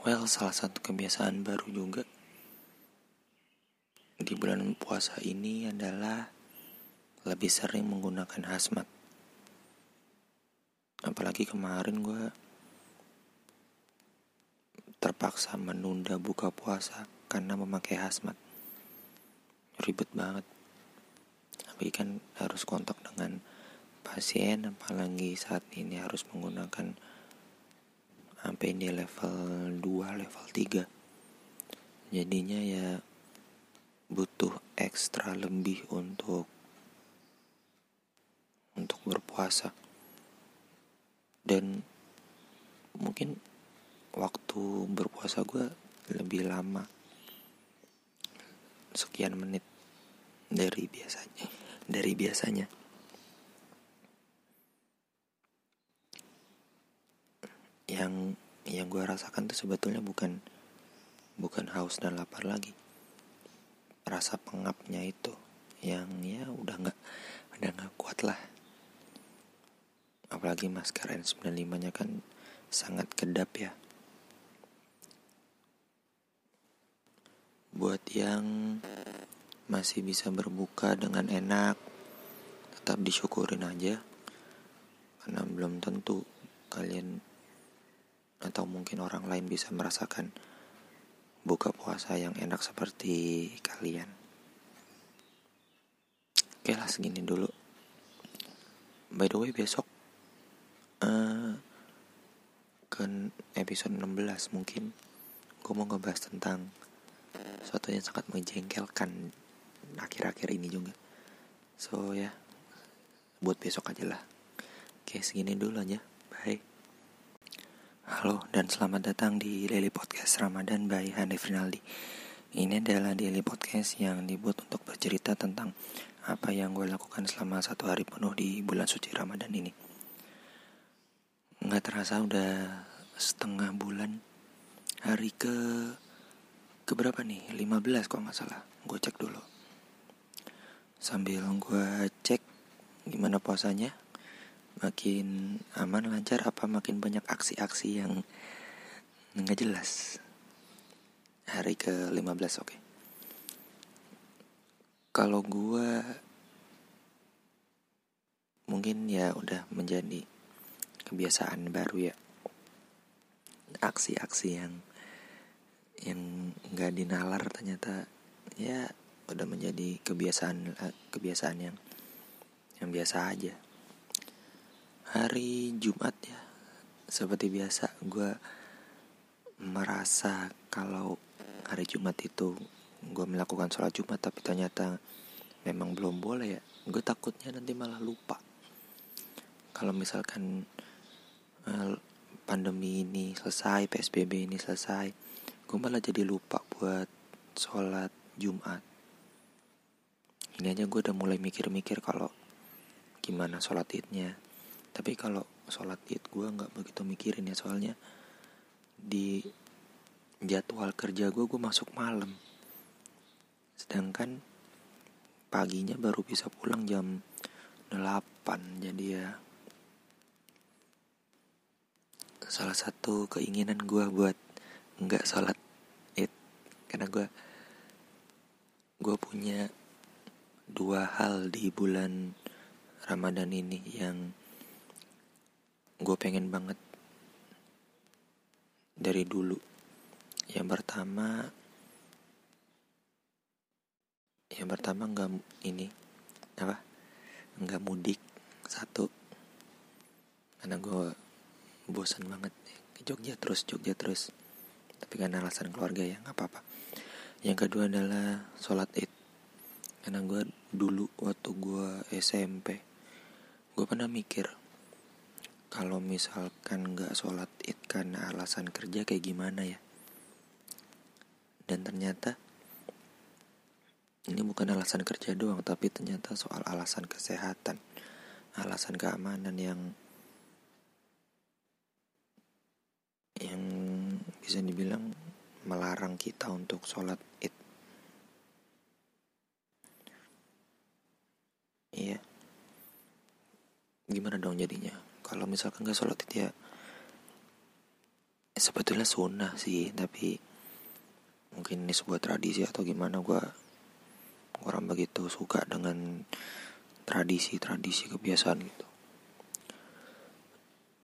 Well, salah satu kebiasaan baru juga di bulan puasa ini adalah lebih sering menggunakan hazmat. Apalagi kemarin gue terpaksa menunda buka puasa karena memakai hazmat. Ribet banget. Tapi kan harus kontak dengan pasien apalagi saat ini harus menggunakan sampai di level 2 level 3 jadinya ya butuh ekstra lebih untuk untuk berpuasa. Dan mungkin waktu berpuasa gue lebih lama. Sekian menit dari biasanya dari biasanya yang yang gue rasakan tuh sebetulnya bukan bukan haus dan lapar lagi. Rasa pengapnya itu yang ya udah nggak udah nggak kuat lah. Apalagi masker N95 nya kan sangat kedap ya. Buat yang masih bisa berbuka dengan enak tetap disyukurin aja. Karena belum tentu kalian atau mungkin orang lain bisa merasakan buka puasa yang enak seperti kalian. Oke lah segini dulu. By the way besok uh, ke episode 16 mungkin gue mau ngebahas tentang sesuatu yang sangat menjengkelkan akhir-akhir ini juga. So ya buat besok aja lah. Oke segini dulu aja. Halo dan selamat datang di Daily Podcast Ramadan by Hanif Rinaldi. Ini adalah Daily Podcast yang dibuat untuk bercerita tentang apa yang gue lakukan selama satu hari penuh di bulan suci Ramadan ini. Nggak terasa udah setengah bulan Hari ke ke berapa nih? 15 kok nggak salah Gue cek dulu. Sambil gue cek gimana puasanya makin aman lancar apa makin banyak aksi-aksi yang nggak jelas? Hari ke 15 oke. Okay. kalau gua mungkin ya udah menjadi kebiasaan baru ya. Aksi-aksi yang yang nggak dinalar ternyata ya udah menjadi kebiasaan kebiasaan yang yang biasa aja hari Jumat ya. Seperti biasa gue merasa kalau hari Jumat itu gue melakukan sholat Jumat tapi ternyata memang belum boleh ya. Gue takutnya nanti malah lupa. Kalau misalkan uh, pandemi ini selesai PSBB ini selesai gue malah jadi lupa buat sholat Jumat. Ini aja gue udah mulai mikir-mikir kalau gimana sholat idnya tapi kalau sholat id gue nggak begitu mikirin ya soalnya di jadwal kerja gue gue masuk malam. Sedangkan paginya baru bisa pulang jam 8 jadi ya salah satu keinginan gue buat nggak sholat id. Karena gue gue punya dua hal di bulan Ramadan ini yang gue pengen banget dari dulu. Yang pertama yang pertama nggak ini apa? Nggak mudik satu. Karena gue bosan banget ke Jogja terus Jogja terus. Tapi karena alasan keluarga ya nggak apa-apa. Yang kedua adalah sholat id. Karena gue dulu waktu gue SMP gue pernah mikir kalau misalkan nggak sholat id karena alasan kerja kayak gimana ya? Dan ternyata ini bukan alasan kerja doang tapi ternyata soal alasan kesehatan alasan keamanan yang yang bisa dibilang melarang kita untuk sholat id. Iya. Gimana dong jadinya kalau misalkan gak sholat itu ya sebetulnya sunnah sih tapi mungkin ini sebuah tradisi atau gimana gue orang begitu suka dengan tradisi-tradisi kebiasaan gitu